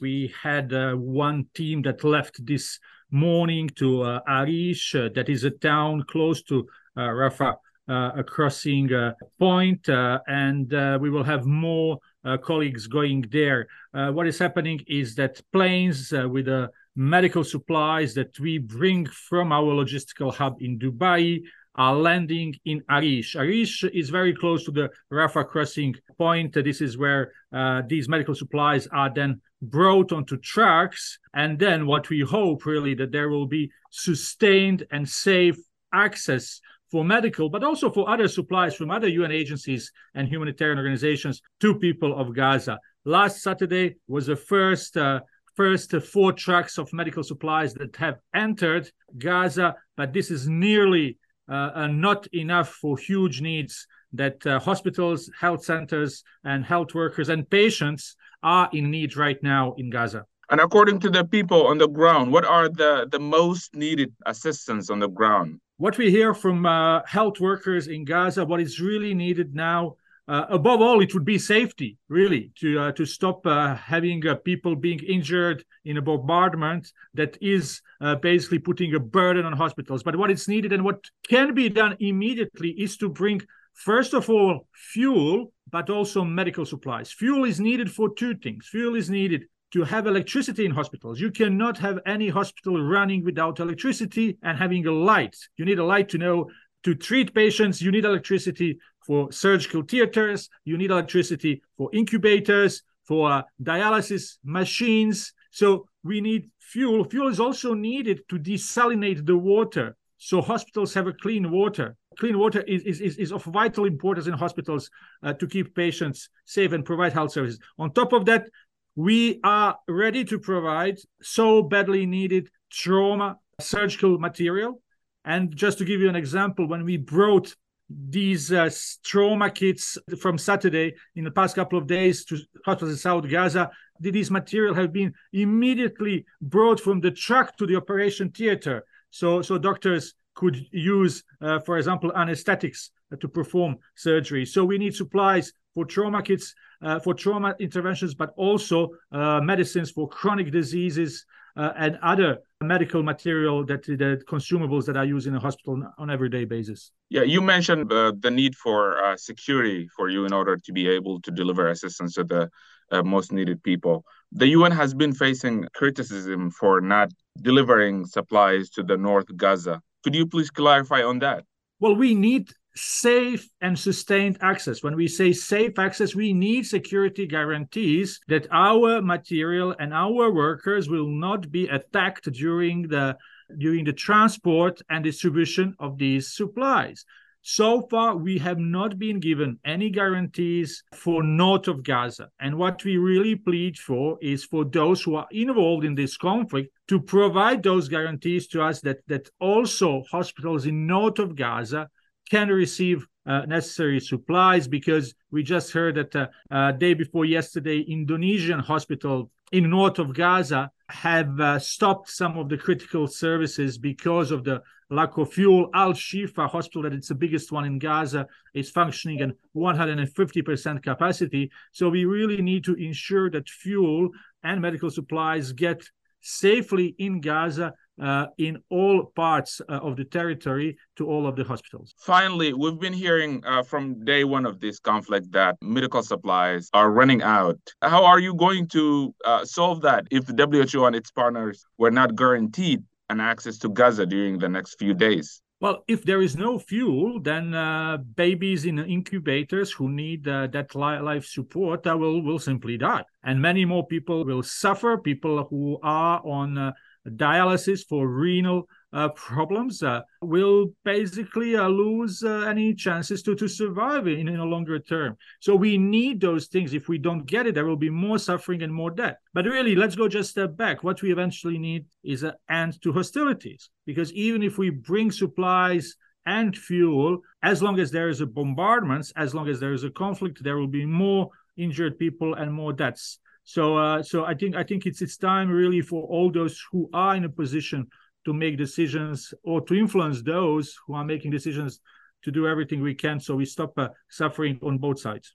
We had uh, one team that left this morning to uh, Arish, uh, that is a town close to Rafah, uh, a crossing point, and we will have more colleagues going there. what is happening is that planes with medical supplies that we bring from our logistical hub in Dubai are landing in Arish. Arish is very close to the Rafah crossing point. This is where uh, these medical supplies are then brought onto trucks. And then what we hope really that there will be sustained and safe access for medical, but also for other supplies from other UN agencies and humanitarian organizations to people of Gaza. Last Saturday was the first uh, first four trucks of medical supplies that have entered Gaza, but this is nearly uh, not enough for huge needs that uh, hospitals, health centers, and health workers and patients are in need right now in Gaza. And according to the people on the ground, what are the, the most needed assistance on the ground? What we hear from uh, health workers in Gaza, what is really needed now uh, above all, it would be safety, really, to uh, to stop uh, having uh, people being injured in a bombardment that is uh, basically putting a burden on hospitals. But what is needed and what can be done immediately is to bring, first of all, fuel, but also medical supplies. Fuel is needed for two things. Fuel is needed to have electricity in hospitals. You cannot have any hospital running without electricity and having a light. You need a light to know to treat patients, you need electricity for surgical theaters, you need electricity for incubators, for uh, dialysis machines. So we need fuel. Fuel is also needed to desalinate the water so hospitals have a clean water. Clean water is, is, is of vital importance in hospitals uh, to keep patients safe and provide health services. On top of that, we are ready to provide so badly needed trauma surgical material. And just to give you an example, when we brought these uh, trauma kits from Saturday in the past couple of days to hospitals in South Gaza. These material have been immediately brought from the truck to the operation theater, so so doctors could use, uh, for example, anesthetics to perform surgery. So we need supplies for trauma kits, uh, for trauma interventions, but also uh, medicines for chronic diseases uh, and other medical material that the consumables that are used in a hospital on everyday basis. Yeah, you mentioned uh, the need for uh, security for you in order to be able to deliver assistance to the uh, most needed people. The UN has been facing criticism for not delivering supplies to the North Gaza. Could you please clarify on that? Well, we need safe and sustained access. When we say safe access, we need security guarantees that our material and our workers will not be attacked during the during the transport and distribution of these supplies. So far, we have not been given any guarantees for north of Gaza. And what we really plead for is for those who are involved in this conflict to provide those guarantees to us that, that also hospitals in north of Gaza can receive uh, necessary supplies because we just heard that uh, uh, day before yesterday indonesian hospital in north of gaza have uh, stopped some of the critical services because of the lack of fuel. Al shifa hospital that it's the biggest one in gaza is functioning at 150% capacity. So we really need to ensure that fuel and medical supplies get safely in gaza uh, in all parts uh, of the territory to all of the hospitals. Finally, we've been hearing uh, from day one of this conflict that medical supplies are running out. How are you going to uh, solve that if the WHO and its partners were not guaranteed an access to Gaza during the next few days? Well, if there is no fuel, then uh, babies in incubators who need uh, that life support uh, will will simply die, and many more people will suffer. People who are on uh, dialysis for renal uh, problems uh, will basically uh, lose uh, any chances to, to survive in, in a longer term. So we need those things. If we don't get it, there will be more suffering and more death. But really, let's go just step back. What we eventually need is an end to hostilities. Because even if we bring supplies and fuel, as long as there is a bombardment, as long as there is a conflict, there will be more injured people and more deaths. So, uh, so I think I think it's it's time really for all those who are in a position to make decisions or to influence those who are making decisions to do everything we can so we stop uh, suffering on both sides.